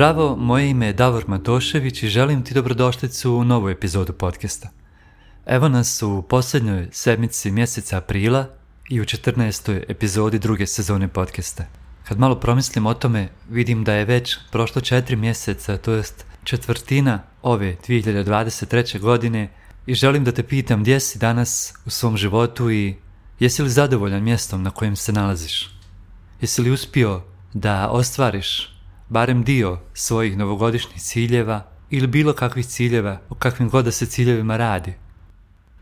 Zdravo, moje ime je Davor Matošević i želim ti dobrodošlicu u novu epizodu podcasta. Evo nas u posljednjoj sedmici mjeseca aprila i u 14. epizodi druge sezone podcasta. Kad malo promislim o tome, vidim da je već prošlo četiri mjeseca, to jest četvrtina ove 2023. godine i želim da te pitam gdje si danas u svom životu i jesi li zadovoljan mjestom na kojem se nalaziš? Jesi li uspio da ostvariš barem dio svojih novogodišnjih ciljeva ili bilo kakvih ciljeva, o kakvim god da se ciljevima radi?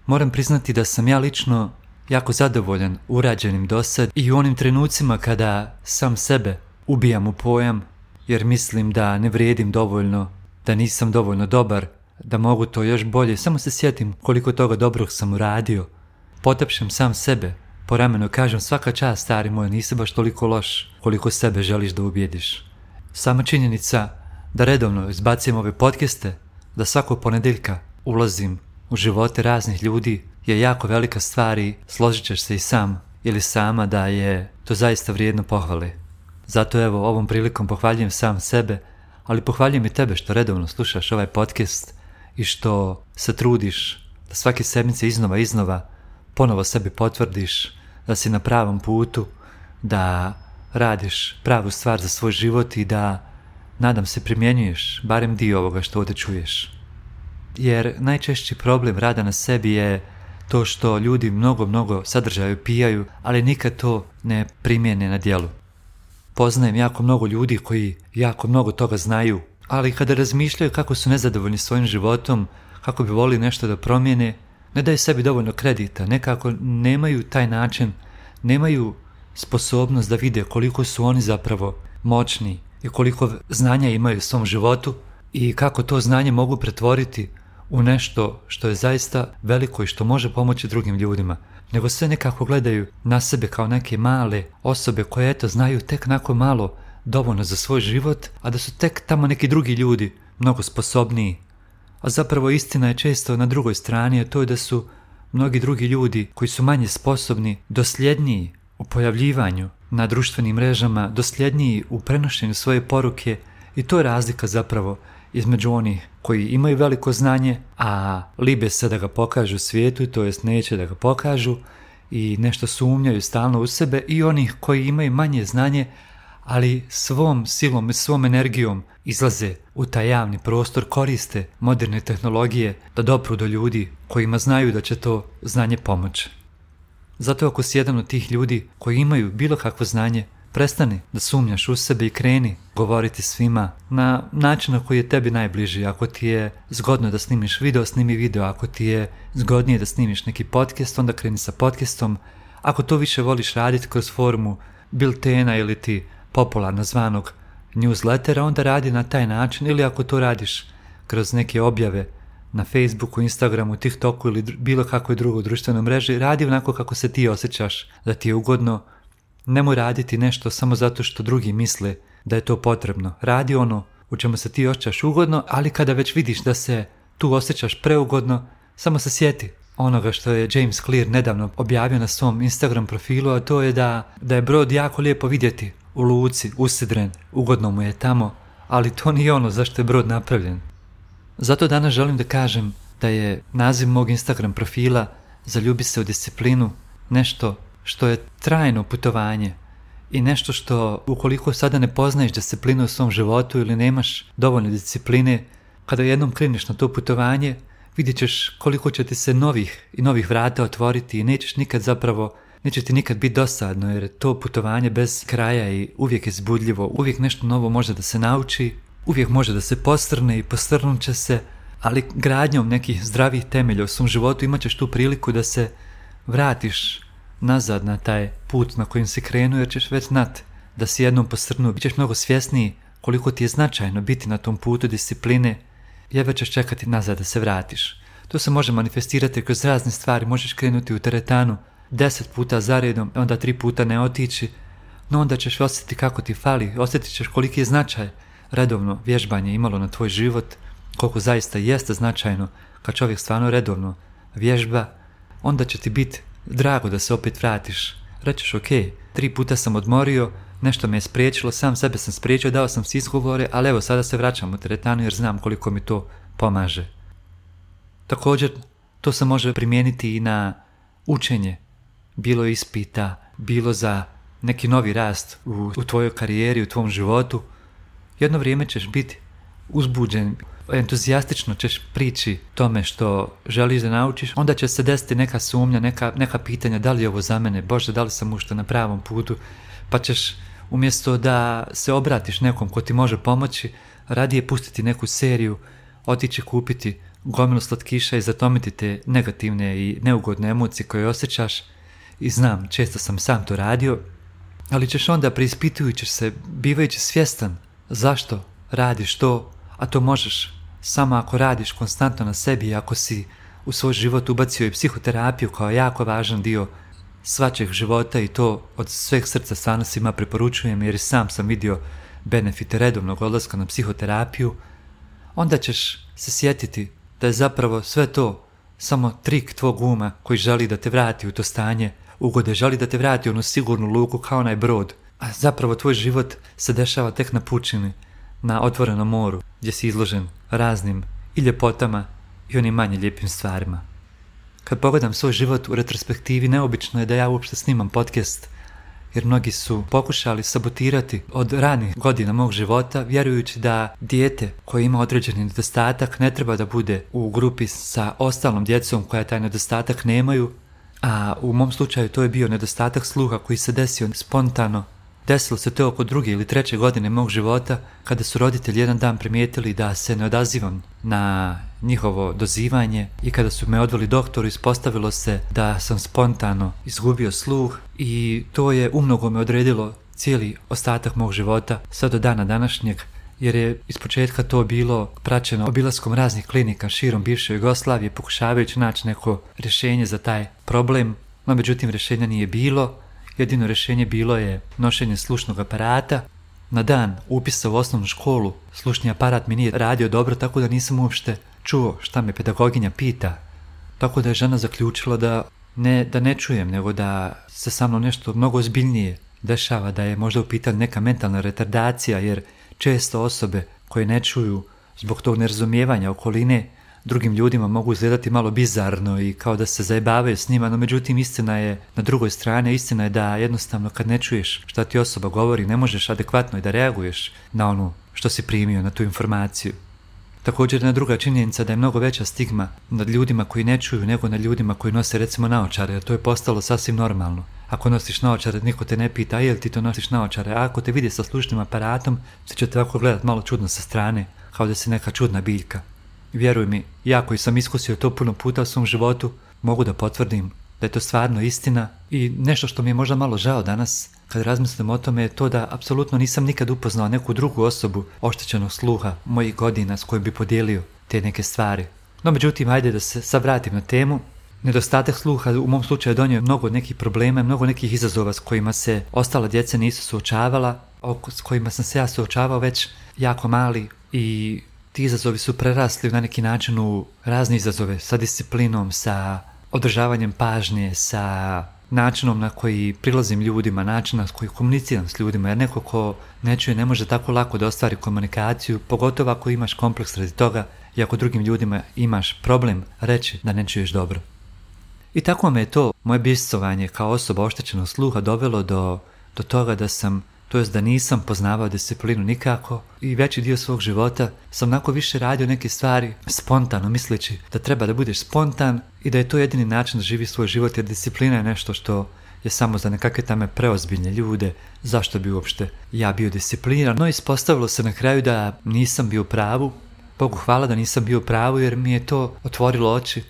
Moram priznati da sam ja lično jako zadovoljan urađenim dosad i u onim trenucima kada sam sebe ubijam u pojam jer mislim da ne vrijedim dovoljno, da nisam dovoljno dobar, da mogu to još bolje, samo se sjetim koliko toga dobrog sam uradio. Potapšem sam sebe, po ramenu kažem svaka čast stari moj, nisi baš toliko loš koliko sebe želiš da ubijediš. Sama činjenica da redovno izbacim ove podcaste, da svakog ponedjeljka ulazim u živote raznih ljudi je jako velika stvar i složit ćeš se i sam ili sama da je to zaista vrijedno pohvale. Zato evo ovom prilikom pohvaljujem sam sebe, ali pohvaljujem i tebe što redovno slušaš ovaj podcast i što se trudiš da svake sedmice iznova iznova ponovo sebi potvrdiš da si na pravom putu, da radiš pravu stvar za svoj život i da, nadam se, primjenjuješ barem dio ovoga što ovdje čuješ. Jer najčešći problem rada na sebi je to što ljudi mnogo, mnogo sadržaju pijaju, ali nikad to ne primjene na djelu. Poznajem jako mnogo ljudi koji jako mnogo toga znaju, ali kada razmišljaju kako su nezadovoljni svojim životom, kako bi volili nešto da promijene, ne daju sebi dovoljno kredita, nekako nemaju taj način, nemaju sposobnost da vide koliko su oni zapravo moćni i koliko znanja imaju u svom životu i kako to znanje mogu pretvoriti u nešto što je zaista veliko i što može pomoći drugim ljudima, nego sve nekako gledaju na sebe kao neke male osobe koje eto znaju tek nakon malo dovoljno za svoj život, a da su tek tamo neki drugi ljudi mnogo sposobniji. A zapravo istina je često na drugoj strani, a to je da su mnogi drugi ljudi koji su manje sposobni, dosljedniji u pojavljivanju na društvenim mrežama, dosljedniji u prenošenju svoje poruke i to je razlika zapravo između onih koji imaju veliko znanje, a libe se da ga pokažu svijetu, to jest neće da ga pokažu i nešto sumnjaju stalno u sebe i onih koji imaju manje znanje, ali svom silom i svom energijom izlaze u taj javni prostor, koriste moderne tehnologije da dopru do ljudi kojima znaju da će to znanje pomoći. Zato ako si jedan od tih ljudi koji imaju bilo kakvo znanje, prestani da sumnjaš u sebe i kreni govoriti svima na način na koji je tebi najbliži. Ako ti je zgodno da snimiš video, snimi video. Ako ti je zgodnije da snimiš neki podcast, onda kreni sa podcastom. Ako to više voliš raditi kroz formu biltena ili ti popularno zvanog newslettera, onda radi na taj način ili ako to radiš kroz neke objave na Facebooku, Instagramu, TikToku ili bilo kakvoj drugoj društvenoj mreži, radi onako kako se ti osjećaš da ti je ugodno. Nemoj raditi nešto samo zato što drugi misle da je to potrebno. Radi ono u čemu se ti osjećaš ugodno, ali kada već vidiš da se tu osjećaš preugodno, samo se sjeti onoga što je James Clear nedavno objavio na svom Instagram profilu, a to je da, da je brod jako lijepo vidjeti u luci, usidren, ugodno mu je tamo, ali to nije ono zašto je brod napravljen. Zato danas želim da kažem da je naziv mog Instagram profila Zaljubi se u disciplinu nešto što je trajno putovanje i nešto što ukoliko sada ne poznaješ disciplinu u svom životu ili nemaš dovoljno discipline, kada jednom kreneš na to putovanje, vidjet ćeš koliko će ti se novih i novih vrata otvoriti i nećeš nikad zapravo, neće ti nikad biti dosadno jer je to putovanje bez kraja i uvijek je zbudljivo, uvijek nešto novo može da se nauči uvijek može da se postrne i postrnut će se, ali gradnjom nekih zdravih temelja u svom životu imat ćeš tu priliku da se vratiš nazad na taj put na kojim si krenuo jer ćeš već znat da si jednom postrnuo, bit ćeš mnogo svjesniji koliko ti je značajno biti na tom putu discipline, jedva ćeš čekati nazad da se vratiš. To se može manifestirati kroz razne stvari, možeš krenuti u teretanu deset puta zaredom, onda tri puta ne otići, no onda ćeš osjetiti kako ti fali, osjetit ćeš koliki je značaj redovno vježbanje imalo na tvoj život, koliko zaista jeste značajno kad čovjek stvarno redovno vježba, onda će ti biti drago da se opet vratiš. Rećeš ok, tri puta sam odmorio, nešto me je spriječilo, sam sebe sam spriječio, dao sam si izgovore, ali evo sada se vraćam u teretanu jer znam koliko mi to pomaže. Također, to se može primijeniti i na učenje, bilo ispita, bilo za neki novi rast u, u tvojoj karijeri, u tvom životu. Jedno vrijeme ćeš biti uzbuđen, entuzijastično ćeš prići tome što želiš da naučiš, onda će se desiti neka sumnja, neka, neka pitanja da li je ovo za mene, Bože, da li sam ušto na pravom putu, pa ćeš umjesto da se obratiš nekom ko ti može pomoći, radije pustiti neku seriju, otići kupiti gomilu slatkiša i zatomiti te negativne i neugodne emocije koje osjećaš. I znam, često sam sam to radio, ali ćeš onda preispitujući se, bivajući svjestan zašto radiš to, a to možeš? Samo ako radiš konstantno na sebi i ako si u svoj život ubacio i psihoterapiju kao jako važan dio svačeg života i to od sveg srca stvarno svima preporučujem jer sam sam vidio benefite redovnog odlaska na psihoterapiju, onda ćeš se sjetiti da je zapravo sve to samo trik tvog uma koji želi da te vrati u to stanje ugode, želi da te vrati u onu sigurnu luku kao onaj brod, a zapravo tvoj život se dešava tek na pučini, na otvorenom moru, gdje si izložen raznim i ljepotama i onim manje lijepim stvarima. Kad pogledam svoj život u retrospektivi, neobično je da ja uopšte snimam podcast, jer mnogi su pokušali sabotirati od ranih godina mog života, vjerujući da dijete koje ima određeni nedostatak ne treba da bude u grupi sa ostalom djecom koja taj nedostatak nemaju, a u mom slučaju to je bio nedostatak sluha koji se desio spontano Desilo se to oko druge ili treće godine mog života kada su roditelji jedan dan primijetili da se ne odazivam na njihovo dozivanje i kada su me odveli doktoru ispostavilo se da sam spontano izgubio sluh i to je umnogo me odredilo cijeli ostatak mog života sve do dana današnjeg jer je ispočetka to bilo praćeno obilaskom raznih klinika širom bivše Jugoslavije pokušavajući naći neko rješenje za taj problem, no međutim rješenja nije bilo Jedino rješenje bilo je nošenje slušnog aparata. Na dan upisa u osnovnu školu slušni aparat mi nije radio dobro tako da nisam uopšte čuo šta me pedagoginja pita. Tako da je žena zaključila da ne, da ne čujem, nego da se sa mnom nešto mnogo ozbiljnije dešava, da je možda u pitanju neka mentalna retardacija, jer često osobe koje ne čuju zbog tog nerazumijevanja okoline drugim ljudima mogu izgledati malo bizarno i kao da se zajebavaju s njima, no međutim istina je na drugoj strani, istina je da jednostavno kad ne čuješ šta ti osoba govori, ne možeš adekvatno i da reaguješ na onu što si primio, na tu informaciju. Također jedna druga činjenica da je mnogo veća stigma nad ljudima koji ne čuju nego na ljudima koji nose recimo naočare, jer to je postalo sasvim normalno. Ako nosiš naočare, niko te ne pita, jel ti to nosiš naočare, a ako te vidi sa slušnim aparatom, svi će te tako gledat malo čudno sa strane, kao da si neka čudna biljka. Vjeruj mi, ja koji sam iskusio to puno puta u svom životu, mogu da potvrdim da je to stvarno istina i nešto što mi je možda malo žao danas kad razmislim o tome je to da apsolutno nisam nikad upoznao neku drugu osobu oštećenog sluha mojih godina s kojim bi podijelio te neke stvari. No međutim, ajde da se sad vratim na temu. Nedostatak sluha u mom slučaju donio mnogo nekih problema, mnogo nekih izazova s kojima se ostala djeca nisu suočavala, s kojima sam se ja suočavao već jako mali i ti izazovi su prerasli na neki način u razne izazove sa disciplinom, sa održavanjem pažnje, sa načinom na koji prilazim ljudima, način na koji komuniciram s ljudima, jer neko ko ne čuje ne može tako lako da ostvari komunikaciju, pogotovo ako imaš kompleks radi toga i ako drugim ljudima imaš problem reći da ne čuješ dobro. I tako me je to, moje biscovanje kao osoba oštećenog sluha dovelo do, do toga da sam to jest da nisam poznavao disciplinu nikako i veći dio svog života sam onako više radio neke stvari spontano misleći da treba da budeš spontan i da je to jedini način da živi svoj život jer disciplina je nešto što je samo za nekakve tame preozbiljne ljude, zašto bi uopšte ja bio discipliniran. No ispostavilo se na kraju da nisam bio u pravu, Bogu hvala da nisam bio u pravu jer mi je to otvorilo oči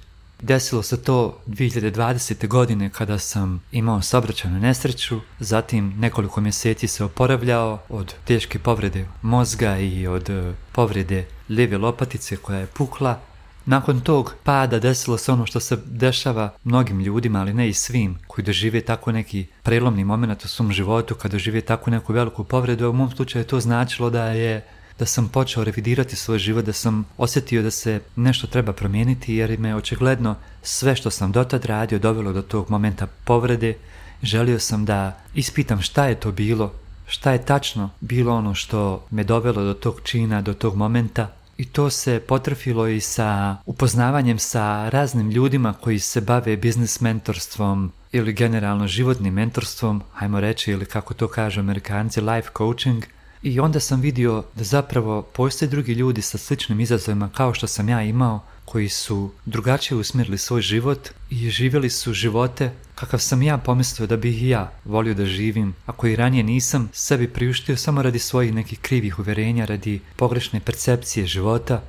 Desilo se to 2020. godine kada sam imao saobraćajnu nesreću, zatim nekoliko mjeseci se oporavljao od teške povrede mozga i od e, povrede lijeve lopatice koja je pukla. Nakon tog pada desilo se ono što se dešava mnogim ljudima, ali ne i svim, koji dožive tako neki prelomni moment u svom životu, kada dožive tako neku veliku povredu, u mom slučaju to značilo da je da sam počeo revidirati svoj život, da sam osjetio da se nešto treba promijeniti jer me očigledno sve što sam dotad radio dovelo do tog momenta povrede. Želio sam da ispitam šta je to bilo šta je tačno bilo ono što me dovelo do tog čina, do tog momenta i to se potrefilo i sa upoznavanjem sa raznim ljudima koji se bave biznis mentorstvom ili generalno životnim mentorstvom, hajmo reći ili kako to kažu amerikanci, life coaching. I onda sam vidio da zapravo postoje drugi ljudi sa sličnim izazovima kao što sam ja imao, koji su drugačije usmjerili svoj život i živjeli su živote kakav sam ja pomislio da bih i ja volio da živim, a koji ranije nisam sebi priuštio samo radi svojih nekih krivih uvjerenja, radi pogrešne percepcije života.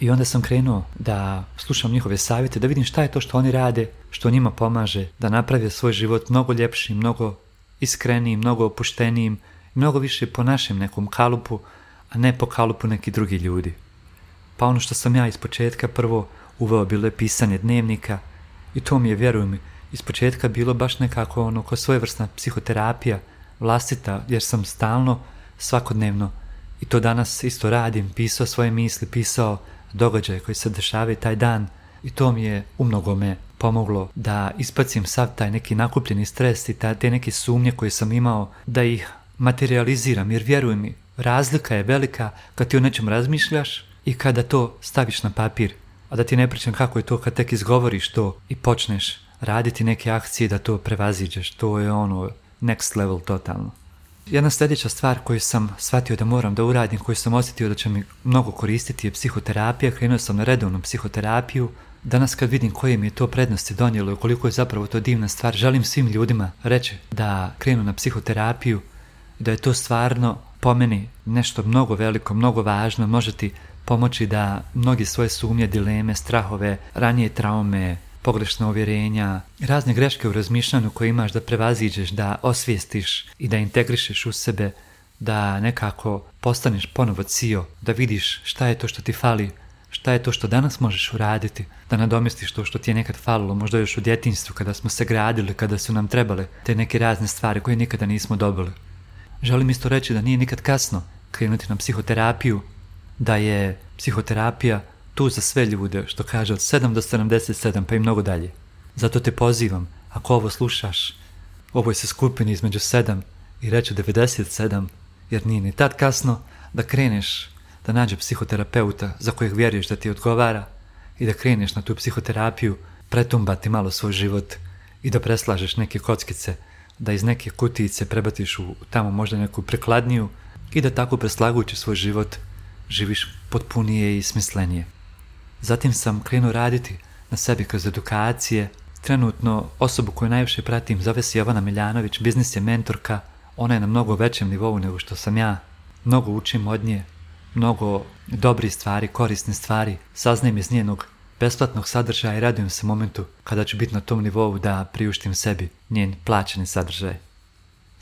I onda sam krenuo da slušam njihove savjete, da vidim šta je to što oni rade, što njima pomaže, da naprave svoj život mnogo ljepšim, mnogo iskrenijim, mnogo opuštenijim, mnogo više po našem nekom kalupu, a ne po kalupu neki drugi ljudi. Pa ono što sam ja iz početka prvo uveo bilo je pisanje dnevnika i to mi je, vjeruj mi, iz početka bilo baš nekako ono ko svojevrsna psihoterapija vlastita jer sam stalno, svakodnevno i to danas isto radim, pisao svoje misli, pisao događaje koji se dešavaju taj dan i to mi je umnogo me pomoglo da ispacim sav taj neki nakupljeni stres i te neke sumnje koje sam imao, da ih materializiram jer vjeruj mi, razlika je velika kad ti o nečem razmišljaš i kada to staviš na papir. A da ti ne pričam kako je to kad tek izgovoriš to i počneš raditi neke akcije da to prevaziđeš. To je ono next level totalno. Jedna sljedeća stvar koju sam shvatio da moram da uradim, koju sam osjetio da će mi mnogo koristiti je psihoterapija. Krenuo sam na redovnu psihoterapiju. Danas kad vidim koje mi je to prednosti donijelo i koliko je zapravo to divna stvar, želim svim ljudima reći da krenu na psihoterapiju, da je to stvarno po meni nešto mnogo veliko, mnogo važno, može ti pomoći da mnogi svoje sumnje, dileme, strahove, ranije traume, pogrešna uvjerenja, razne greške u razmišljanju koje imaš da prevaziđeš, da osvijestiš i da integrišeš u sebe, da nekako postaneš ponovo cio, da vidiš šta je to što ti fali, šta je to što danas možeš uraditi, da nadomestiš to što ti je nekad falilo, možda još u djetinstvu kada smo se gradili, kada su nam trebale te neke razne stvari koje nikada nismo dobili. Želim isto reći da nije nikad kasno krenuti na psihoterapiju, da je psihoterapija tu za sve ljude, što kaže od 7 do 77, pa i mnogo dalje. Zato te pozivam, ako ovo slušaš, ovoj se skupini između 7 i reći 97, jer nije ni tad kasno da kreneš da nađe psihoterapeuta za kojeg vjeruješ da ti odgovara i da kreneš na tu psihoterapiju, pretumbati malo svoj život i da preslažeš neke kockice, da iz neke kutice prebatiš u tamo možda neku prekladniju i da tako preslagujući svoj život živiš potpunije i smislenije. Zatim sam krenuo raditi na sebi kroz edukacije. Trenutno osobu koju najviše pratim zove se Jovana Miljanović, biznis je mentorka. Ona je na mnogo većem nivou nego što sam ja. Mnogo učim od nje, mnogo dobrih stvari, korisne stvari. Saznajem iz njenog besplatnog sadržaja i radujem se momentu kada ću biti na tom nivou da priuštim sebi njen plaćeni sadržaj.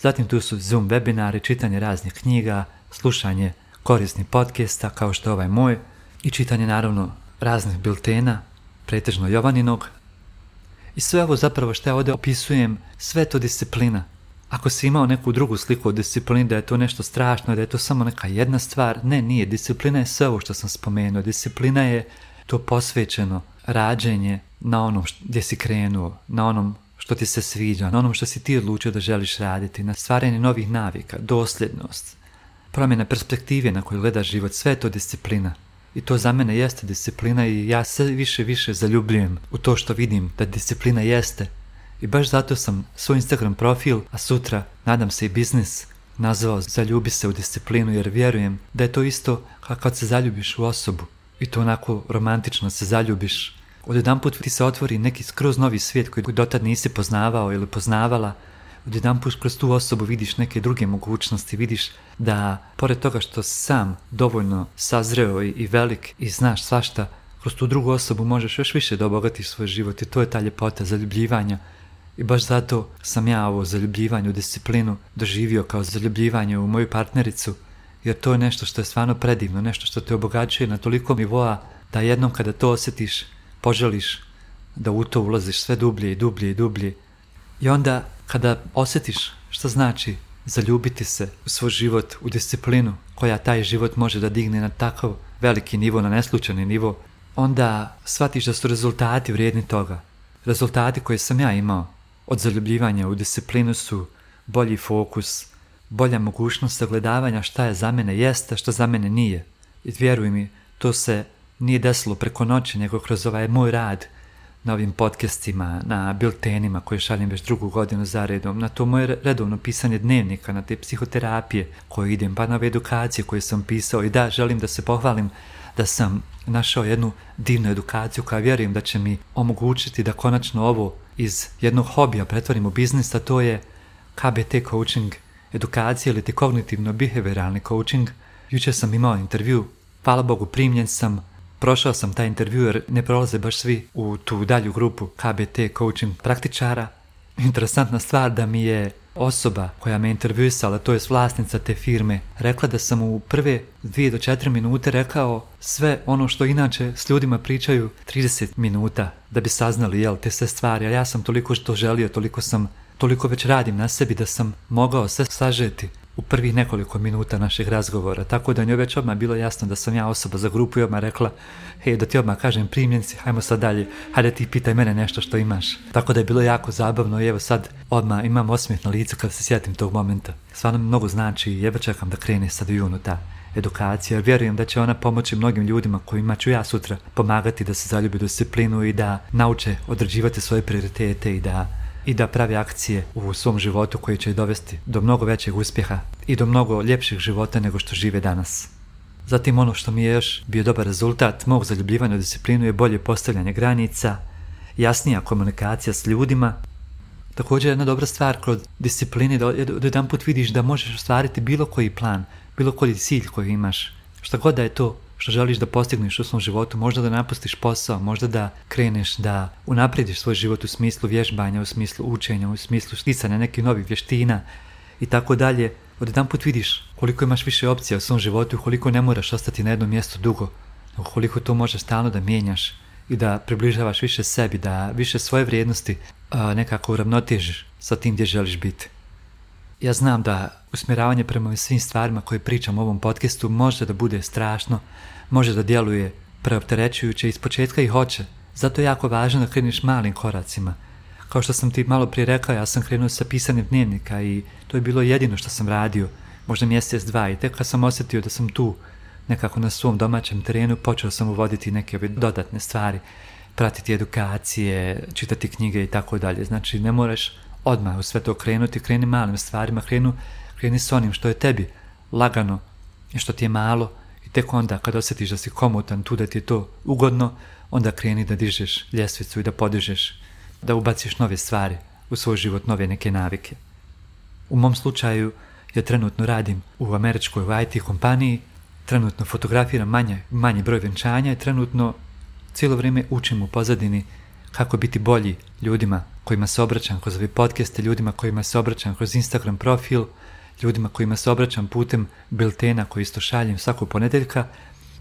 Zatim tu su Zoom webinari, čitanje raznih knjiga, slušanje korisnih podcasta kao što je ovaj moj i čitanje naravno raznih biltena, pretežno Jovaninog. I sve ovo zapravo što ja ovdje opisujem, sve to disciplina. Ako si imao neku drugu sliku o disciplini, da je to nešto strašno, da je to samo neka jedna stvar, ne, nije. Disciplina je sve ovo što sam spomenuo. Disciplina je to posvećeno rađenje na onom gdje si krenuo, na onom što ti se sviđa, na onom što si ti odlučio da želiš raditi, na stvaranje novih navika, dosljednost, promjena perspektive na koju gledaš život, sve je to disciplina. I to za mene jeste disciplina i ja sve više više zaljubljujem u to što vidim da disciplina jeste. I baš zato sam svoj Instagram profil, a sutra nadam se i biznis, nazvao Zaljubi se u disciplinu jer vjerujem da je to isto kao kad se zaljubiš u osobu i to onako romantično se zaljubiš. Odjedanput ti se otvori neki skroz novi svijet koji dotad nisi poznavao ili poznavala odjedan put kroz tu osobu vidiš neke druge mogućnosti, vidiš da pored toga što sam dovoljno sazreo i, velik i znaš svašta, kroz tu drugu osobu možeš još više da obogatiš svoj život i to je ta ljepota zaljubljivanja. I baš zato sam ja ovo zaljubljivanje u disciplinu doživio kao zaljubljivanje u moju partnericu, jer to je nešto što je stvarno predivno, nešto što te obogaćuje na toliko nivoa da jednom kada to osjetiš, poželiš da u to ulaziš sve dublje i dublje i dublje. I onda kada osjetiš što znači zaljubiti se u svoj život, u disciplinu koja taj život može da digne na takav veliki nivo, na neslučajni nivo, onda shvatiš da su rezultati vrijedni toga. Rezultati koje sam ja imao od zaljubljivanja u disciplinu su bolji fokus, bolja mogućnost sagledavanja šta je za mene jeste, šta za mene nije. I vjeruj mi, to se nije desilo preko noći, nego kroz ovaj moj rad na ovim podcastima, na biltenima koje šaljem već drugu godinu za redom, na to moje redovno pisanje dnevnika, na te psihoterapije koje idem, pa na ove edukacije koje sam pisao i da, želim da se pohvalim da sam našao jednu divnu edukaciju koja vjerujem da će mi omogućiti da konačno ovo iz jednog hobija pretvorim u biznis, a to je KBT coaching edukacija ili ti kognitivno-behavioralni coaching. Jučer sam imao intervju, hvala Bogu primljen sam, prošao sam taj intervju jer ne prolaze baš svi u tu dalju grupu KBT coaching praktičara. Interesantna stvar da mi je osoba koja me intervjuisala, to je vlasnica te firme, rekla da sam u prve dvije do četiri minute rekao sve ono što inače s ljudima pričaju 30 minuta da bi saznali jel, te sve stvari, a ja sam toliko što želio, toliko sam, toliko već radim na sebi da sam mogao sve sažeti u prvih nekoliko minuta našeg razgovora, tako da njoj već odmah bilo jasno da sam ja osoba za grupu i odmah rekla hej, da ti odmah kažem primjenci, hajmo sad dalje, hajde ti pitaj mene nešto što imaš. Tako da je bilo jako zabavno i evo sad odmah imam osmijeh na licu kad se sjetim tog momenta. Stvarno mi mnogo znači i evo čekam da krene sad u junu ta edukacija, jer vjerujem da će ona pomoći mnogim ljudima kojima ću ja sutra pomagati da se zaljubi disciplinu i da nauče određivati svoje prioritete i da i da pravi akcije u svom životu koji će dovesti do mnogo većeg uspjeha i do mnogo ljepših života nego što žive danas. Zatim ono što mi je još bio dobar rezultat mog zaljubljivanja u disciplinu je bolje postavljanje granica, jasnija komunikacija s ljudima. Također jedna dobra stvar kroz disciplini da jedan put vidiš da možeš ostvariti bilo koji plan, bilo koji cilj koji imaš. Šta god da je to što želiš da postigneš u svom životu, možda da napustiš posao, možda da kreneš da unaprediš svoj život u smislu vježbanja, u smislu učenja, u smislu sticanja nekih novih vještina i tako dalje, jedan put vidiš koliko imaš više opcija u svom životu koliko ne moraš ostati na jednom mjestu dugo, koliko to možeš stalno da mijenjaš i da približavaš više sebi, da više svoje vrijednosti nekako uravnotežiš sa tim gdje želiš biti. Ja znam da usmjeravanje prema svim stvarima koje pričam u ovom podcastu može da bude strašno, može da djeluje preopterećujuće iz početka i hoće. Zato je jako važno da kreneš malim koracima. Kao što sam ti malo prije rekao, ja sam krenuo sa pisanjem dnevnika i to je bilo jedino što sam radio, možda mjesec dva i tek kad sam osjetio da sam tu nekako na svom domaćem terenu, počeo sam uvoditi neke dodatne stvari, pratiti edukacije, čitati knjige i tako dalje. Znači ne moraš odmah u sve to krenuti, kreni malim stvarima, krenu, kreni s onim što je tebi lagano i što ti je malo i tek onda kad osjetiš da si komutan tu da ti je to ugodno, onda kreni da dižeš ljestvicu i da podižeš, da ubaciš nove stvari u svoj život, nove neke navike. U mom slučaju ja trenutno radim u američkoj IT kompaniji, trenutno fotografiram manje, manji broj venčanja i trenutno cijelo vrijeme učim u pozadini kako biti bolji ljudima kojima se obraćam kroz ove podcaste, ljudima kojima se obraćam kroz Instagram profil, ljudima kojima se obraćam putem biltena koji isto šaljem svakog ponedjeljka,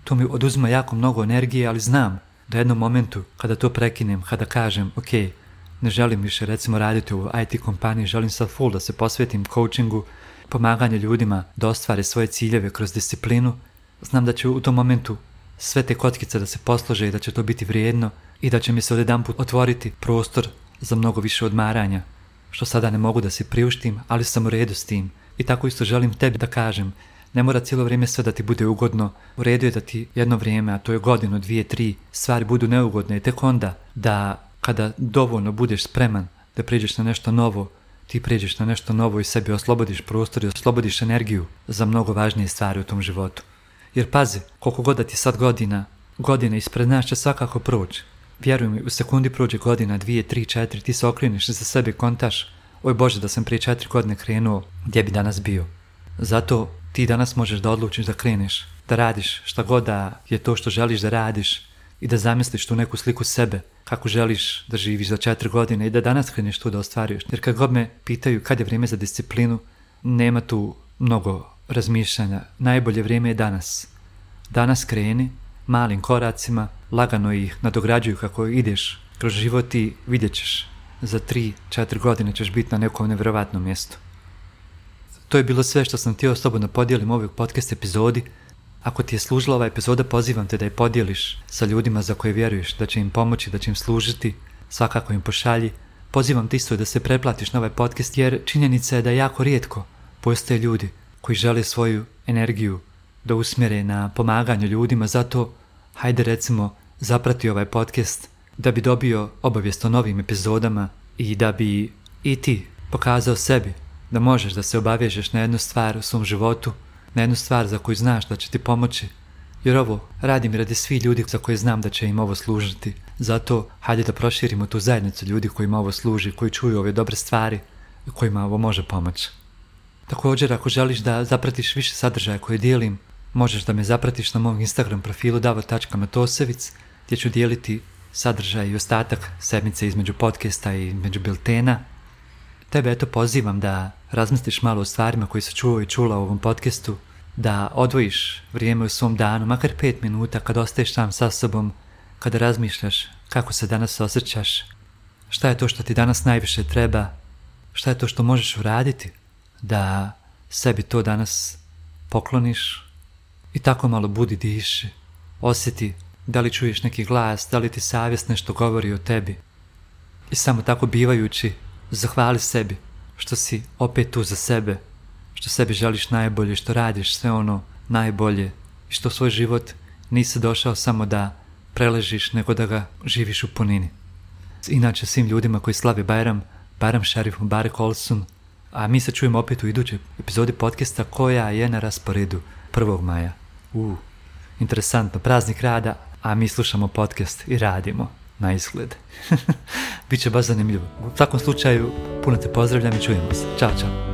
to mi oduzima jako mnogo energije, ali znam da jednom momentu kada to prekinem, kada kažem, ok, ne želim više recimo raditi u IT kompaniji, želim sad full da se posvetim coachingu, pomaganje ljudima da ostvare svoje ciljeve kroz disciplinu, znam da će u tom momentu sve te kockice da se poslože i da će to biti vrijedno i da će mi se odjedanput otvoriti prostor za mnogo više odmaranja, što sada ne mogu da se priuštim, ali sam u redu s tim. I tako isto želim tebi da kažem, ne mora cijelo vrijeme sve da ti bude ugodno, u redu je da ti jedno vrijeme, a to je godinu, dvije, tri, stvari budu neugodne i tek onda da kada dovoljno budeš spreman da priđeš na nešto novo, ti priđeš na nešto novo i sebi oslobodiš prostor i oslobodiš energiju za mnogo važnije stvari u tom životu. Jer pazi, koliko god da ti sad godina, godina ispred nas će svakako proći. Vjeruj mi, u sekundi prođe godina, dvije, tri, četiri, ti se okreniš za sebe kontaš. Oj Bože, da sam prije četiri godine krenuo, gdje bi danas bio? Zato ti danas možeš da odlučiš da kreneš, da radiš šta god da je to što želiš da radiš i da zamisliš tu neku sliku sebe, kako želiš da živiš za četiri godine i da danas kreneš tu da ostvaruješ. Jer kad god me pitaju kad je vrijeme za disciplinu, nema tu mnogo razmišljanja. Najbolje vrijeme je danas. Danas kreni, malim koracima, lagano ih nadograđuju kako ideš kroz život i vidjet ćeš. Za tri, četiri godine ćeš biti na nekom nevjerovatnom mjestu. To je bilo sve što sam htio slobodno podijelim u ovoj podcast epizodi. Ako ti je služila ova epizoda, pozivam te da je podijeliš sa ljudima za koje vjeruješ da će im pomoći, da će im služiti, svakako im pošalji. Pozivam te isto da se preplatiš na ovaj podcast jer činjenica je da jako rijetko postoje ljudi koji žele svoju energiju da usmjere na pomaganje ljudima, zato hajde recimo zaprati ovaj podcast da bi dobio obavijest o novim epizodama i da bi i ti pokazao sebi da možeš da se obavežeš na jednu stvar u svom životu, na jednu stvar za koju znaš da će ti pomoći, jer ovo radim radi svi ljudi za koje znam da će im ovo služiti. Zato hajde da proširimo tu zajednicu ljudi kojima ovo služi, koji čuju ove dobre stvari i kojima ovo može pomoći. Također, ako želiš da zapratiš više sadržaja koje dijelim, možeš da me zapratiš na mom Instagram profilu davor.matosevic, gdje ću dijeliti sadržaj i ostatak sedmice između podcasta i između biltena. Tebe eto pozivam da razmisliš malo o stvarima koje se čuo i čula u ovom podcastu, da odvojiš vrijeme u svom danu, makar pet minuta kad ostaješ sam sa sobom, kada razmišljaš kako se danas osjećaš, šta je to što ti danas najviše treba, šta je to što možeš uraditi da sebi to danas pokloniš i tako malo budi diši, osjeti da li čuješ neki glas, da li ti savjest nešto govori o tebi. I samo tako bivajući, zahvali sebi što si opet tu za sebe, što sebi želiš najbolje, što radiš sve ono najbolje i što svoj život nisi došao samo da preležiš, nego da ga živiš u punini. Inače, svim ljudima koji slavi Bajram, Bajram Šarif Mubarak Olsun, a mi se čujemo opet u idućoj epizodi podcasta koja je na rasporedu 1. maja. U, interesantno, praznik rada, a mi slušamo podcast i radimo na izgled. Biće baš zanimljivo. U svakom slučaju, puno te pozdravljam i čujemo se. Ćao, čao.